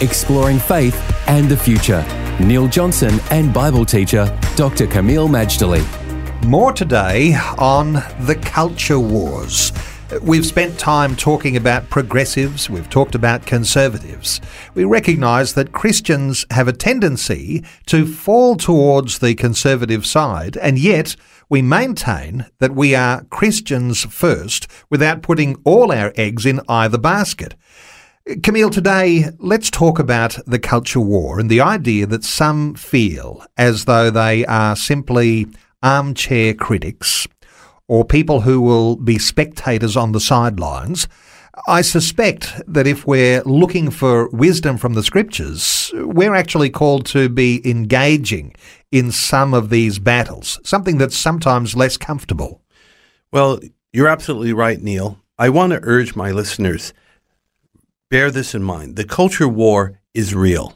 exploring faith and the future. Neil Johnson and Bible teacher Dr. Kameel Majdali. More today on the culture wars. We've spent time talking about progressives, we've talked about conservatives. We recognise that Christians have a tendency to fall towards the conservative side, and yet we maintain that we are Christians first without putting all our eggs in either basket. Kameel, today let's talk about the culture war and the idea that some feel as though they are simply armchair critics or people who will be spectators on the sidelines. I suspect that if we're looking for wisdom from the scriptures, we're actually called to be engaging in some of these battles, something that's sometimes less comfortable. Well, you're absolutely right, Neil. I want to urge my listeners bear this in mind. The culture war is real.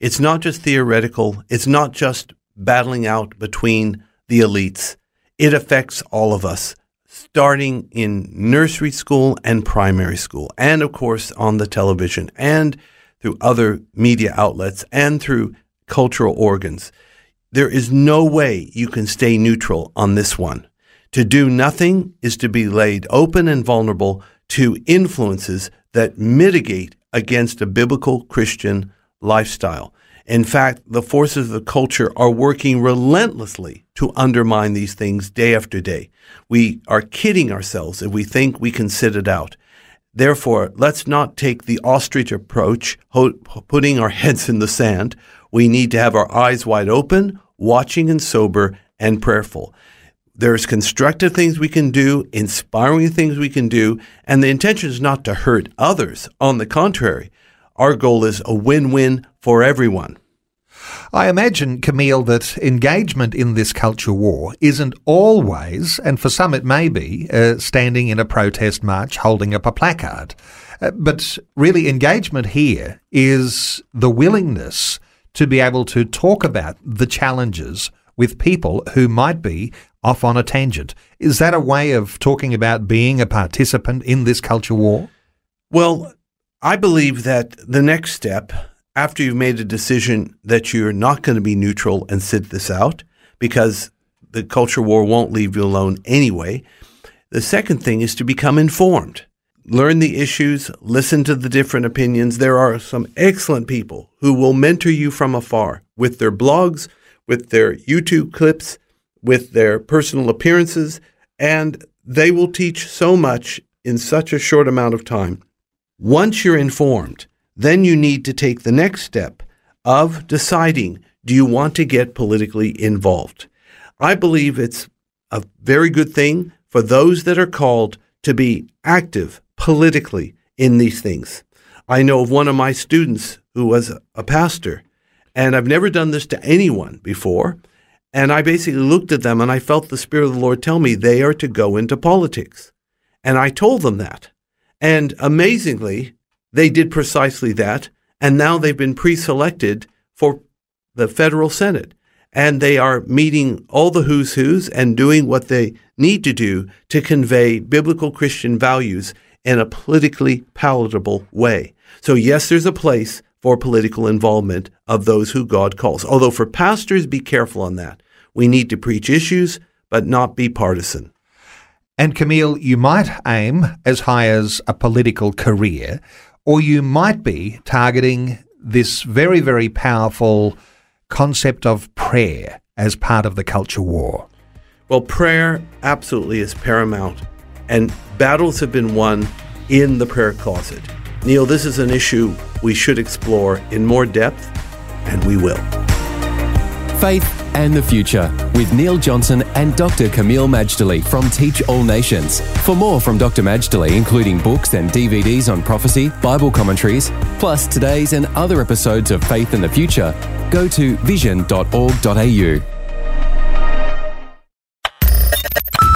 It's not just theoretical. It's not just battling out between the elites. It affects all of us, starting in nursery school and primary school, and of course on the television and through other media outlets and through cultural organs. There is no way you can stay neutral on this one. To do nothing is to be laid open and vulnerable to influences that mitigate against a biblical Christian lifestyle. In fact, the forces of the culture are working relentlessly to undermine these things day after day. We are kidding ourselves if we think we can sit it out. Therefore, let's not take the ostrich approach, putting our heads in the sand. We need to have our eyes wide open, watching and sober, and prayerful. There's constructive things we can do, inspiring things we can do, and the intention is not to hurt others. On the contrary, our goal is a win win for everyone. I imagine, Kameel, that engagement in this culture war isn't always, and for some it may be, uh, standing in a protest march holding up a placard. Uh, but really, engagement here is the willingness to be able to talk about the challenges with people who might be off on a tangent. Is that a way of talking about being a participant in this culture war? Well, I believe that the next step, after you've made a decision that you're not going to be neutral and sit this out, because the culture war won't leave you alone anyway, the second thing is to become informed. Learn the issues, listen to the different opinions. There are some excellent people who will mentor you from afar with their blogs, with their YouTube clips, with their personal appearances, and they will teach so much in such a short amount of time. Once you're informed, then you need to take the next step of deciding do you want to get politically involved? I believe it's a very good thing for those that are called to be active politically in these things. I know of one of my students who was a pastor, and I've never done this to anyone before. And I basically looked at them and I felt the Spirit of the Lord tell me they are to go into politics. And I told them that. And amazingly, they did precisely that. And now they've been pre selected for the federal Senate. And they are meeting all the who's who's and doing what they need to do to convey biblical Christian values in a politically palatable way. So, yes, there's a place for political involvement of those who God calls. Although for pastors, be careful on that. We need to preach issues, but not be partisan. And Kameel, you might aim as high as a political career, or you might be targeting this very, very powerful concept of prayer as part of the culture war. Well, prayer absolutely is paramount, and battles have been won in the prayer closet. Neil, this is an issue we should explore in more depth, and we will. Faith and the Future with Neil Johnson and Dr. Kameel Majdali from Teach All Nations. For more from Dr. Majdali, including books and DVDs on prophecy, Bible commentaries, plus today's and other episodes of Faith in the Future, go to vision.org.au.